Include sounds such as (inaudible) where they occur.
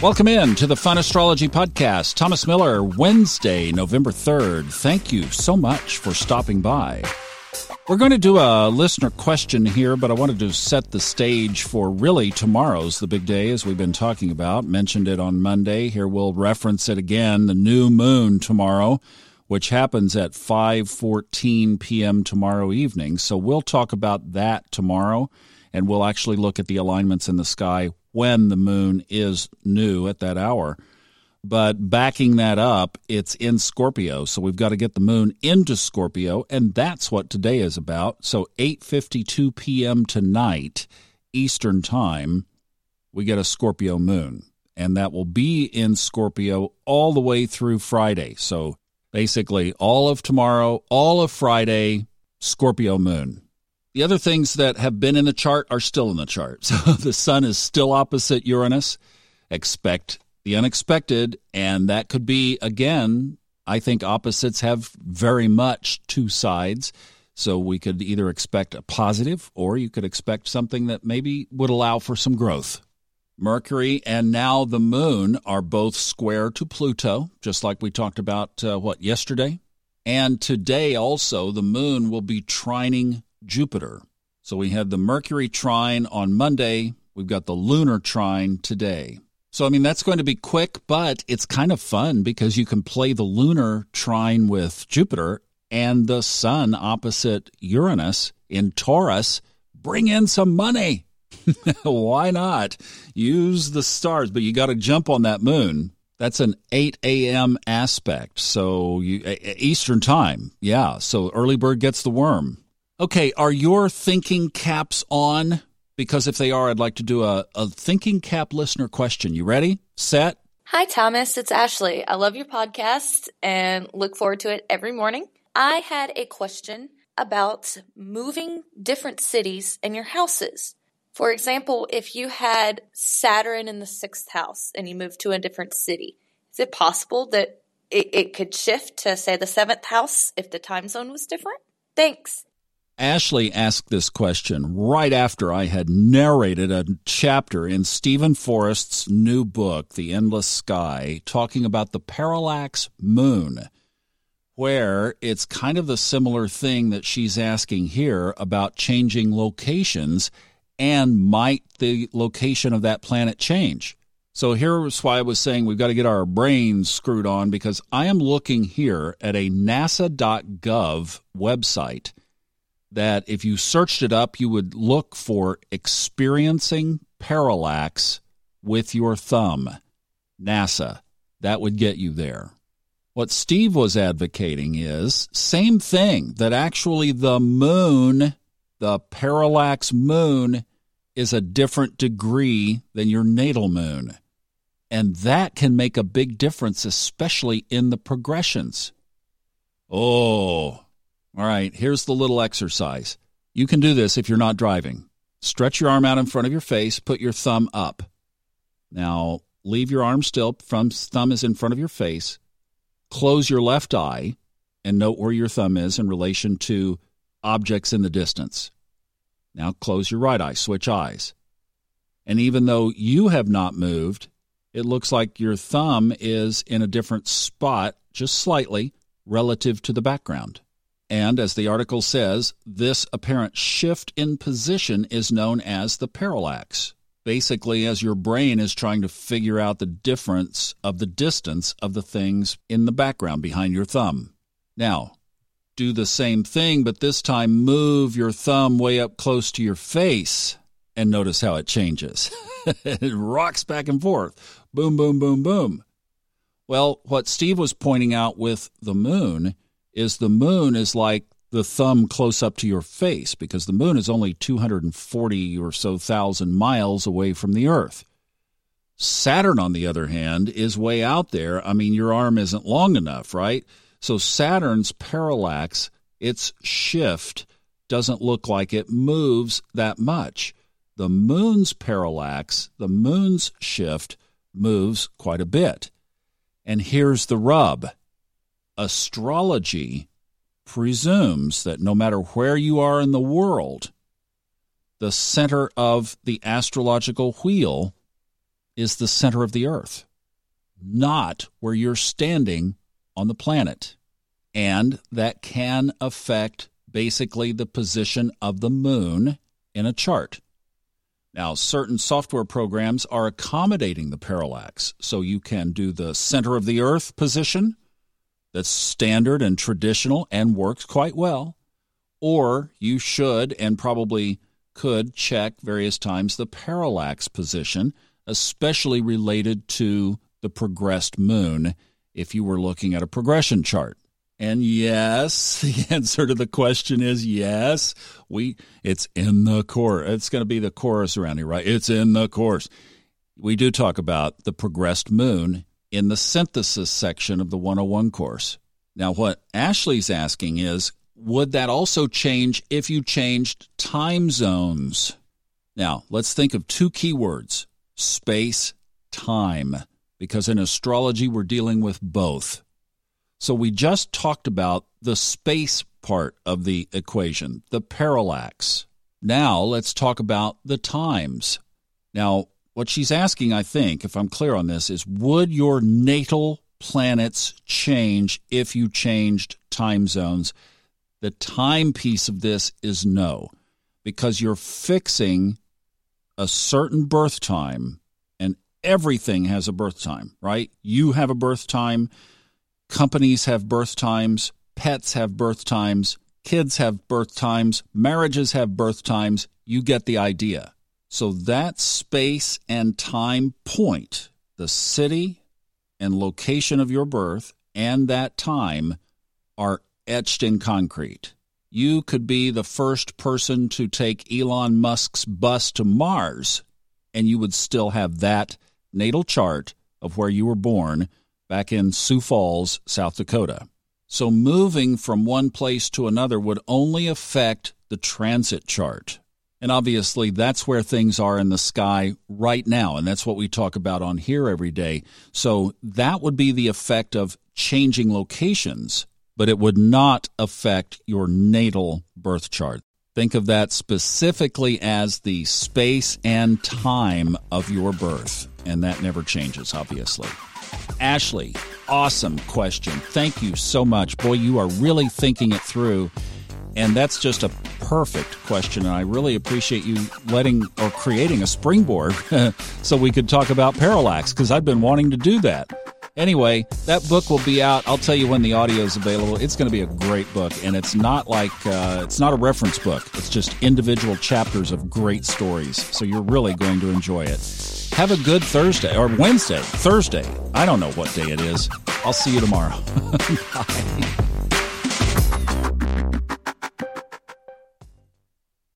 Welcome in to the Fun Astrology Podcast. Thomas Miller, Wednesday, November 3rd. Thank you so much for stopping by. We're going to do a listener question here, but I wanted to set the stage for really tomorrow's the big day, as we've been talking about. Mentioned it on Monday. Here we'll reference it again. The new moon tomorrow, which happens at 5:14 p.m. tomorrow evening. So we'll talk about that tomorrow, and we'll actually look at the alignments in the sky when the moon is new at that hour. But backing that up, it's in Scorpio, so we've got to get the moon into Scorpio, and that's what today is about. So 8:52 p.m. tonight, Eastern Time, we get a Scorpio moon, and that will be in Scorpio all the way through Friday. So basically, all of tomorrow, all of Friday, Scorpio moon. The other things that have been in the chart are still in the chart. (laughs) So the sun is still opposite Uranus. Expect the unexpected, and that could be, again, I think opposites have very much two sides. So we could either expect a positive or you could expect something that maybe would allow for some growth. Mercury and now the moon are both square to Pluto, just like we talked about, uh, what, yesterday? And today also, the moon will be trining Jupiter. So we had the Mercury trine on Monday. We've got the lunar trine today. So, I mean, that's going to be quick, but it's kind of fun because you can play the lunar trine with Jupiter and the sun opposite Uranus in Taurus. Bring in some money. (laughs) Why not? Use the stars, but you got to jump on that moon. That's an 8 a.m. aspect. So, you, Eastern time. Yeah. So, early bird gets the worm. Okay, are your thinking caps on? Because if they are, I'd like to do a, a thinking cap listener question. You ready? Set? Hi, Thomas. It's Ashley. I love your podcast and look forward to it every morning. I had a question about moving different cities and your houses. For example, if you had Saturn in the sixth house and you moved to a different city, is it possible that it, it could shift to, say, the seventh house if the time zone was different? Thanks. Ashley asked this question right after I had narrated a chapter in Steven Forrest's new book, The Endless Sky, talking about the parallax moon, where it's kind of the similar thing that she's asking here about changing locations and might the location of that planet change? So here's why I was saying we've got to get our brains screwed on because I am looking here at a nasa.gov website that if you searched it up, you would look for experiencing parallax with your thumb. NASA. That would get you there. What Steve was advocating is same thing that actually the moon, the parallax moon, is a different degree than your natal moon. And that can make a big difference, especially in the progressions. Oh, all right, here's the little exercise. You can do this if you're not driving. Stretch your arm out in front of your face, put your thumb up. Now, leave your arm still, thumb is in front of your face. Close your left eye and note where your thumb is in relation to objects in the distance. Now close your right eye, switch eyes. And even though you have not moved, it looks like your thumb is in a different spot, just slightly, relative to the background. And as the article says, this apparent shift in position is known as the parallax. Basically, as your brain is trying to figure out the difference of the distance of the things in the background behind your thumb. Now, do the same thing, but this time move your thumb way up close to your face and notice how it changes. (laughs) it rocks back and forth. Boom, boom, boom, boom. Well, what Steve was pointing out with the moon is the moon is like the thumb close up to your face because the moon is only 240 or so thousand miles away from the earth. Saturn, on the other hand, is way out there. I mean, your arm isn't long enough, right? So Saturn's parallax, its shift, doesn't look like it moves that much. The moon's parallax, the moon's shift, moves quite a bit. And here's the rub astrology presumes that no matter where you are in the world, the center of the astrological wheel is the center of the earth, not where you're standing on the planet. And that can affect basically the position of the moon in a chart. Now, certain software programs are accommodating the parallax, so you can do the center of the earth position that's standard and traditional and works quite well, or you should and probably could check various times the parallax position, especially related to the progressed moon if you were looking at a progression chart. And yes, (laughs) the answer to the question is yes. We it's in the course. It's going to be the chorus around here, right? It's in the course. We do talk about the progressed moon in the synthesis section of the 101 course. Now, what Ashley's asking is would that also change if you changed time zones? Now, let's think of two key words space, time, because in astrology we're dealing with both. So we just talked about the space part of the equation, the parallax. Now let's talk about the times. Now, what she's asking, I think, if I'm clear on this, is would your natal planets change if you changed time zones? The time piece of this is no, because you're fixing a certain birth time, and everything has a birth time, right? You have a birth time companies have birth times, pets have birth times, kids have birth times, marriages have birth times. You get the idea. So that space and time point, the city and location of your birth and that time are etched in concrete. You could be the first person to take Elon Musk's bus to Mars, and you would still have that natal chart of where you were born back in Sioux Falls, South Dakota. So moving from one place to another would only affect the transit chart. And obviously, that's where things are in the sky right now. And that's what we talk about on here every day. So that would be the effect of changing locations, but it would not affect your natal birth chart. Think of that specifically as the space and time of your birth. And that never changes, obviously. Ashley, awesome question. Thank you so much. Boy, you are really thinking it through. And that's just a perfect question. And I really appreciate you letting or creating a springboard (laughs) so we could talk about parallax because I've been wanting to do that. Anyway, that book will be out. I'll tell you when the audio is available. It's going to be a great book, and it's not like uh, it's not a reference book. It's just individual chapters of great stories. So you're really going to enjoy it. Have a good Thursday or Wednesday, Thursday. I don't know what day it is. I'll see you tomorrow. (laughs) Bye.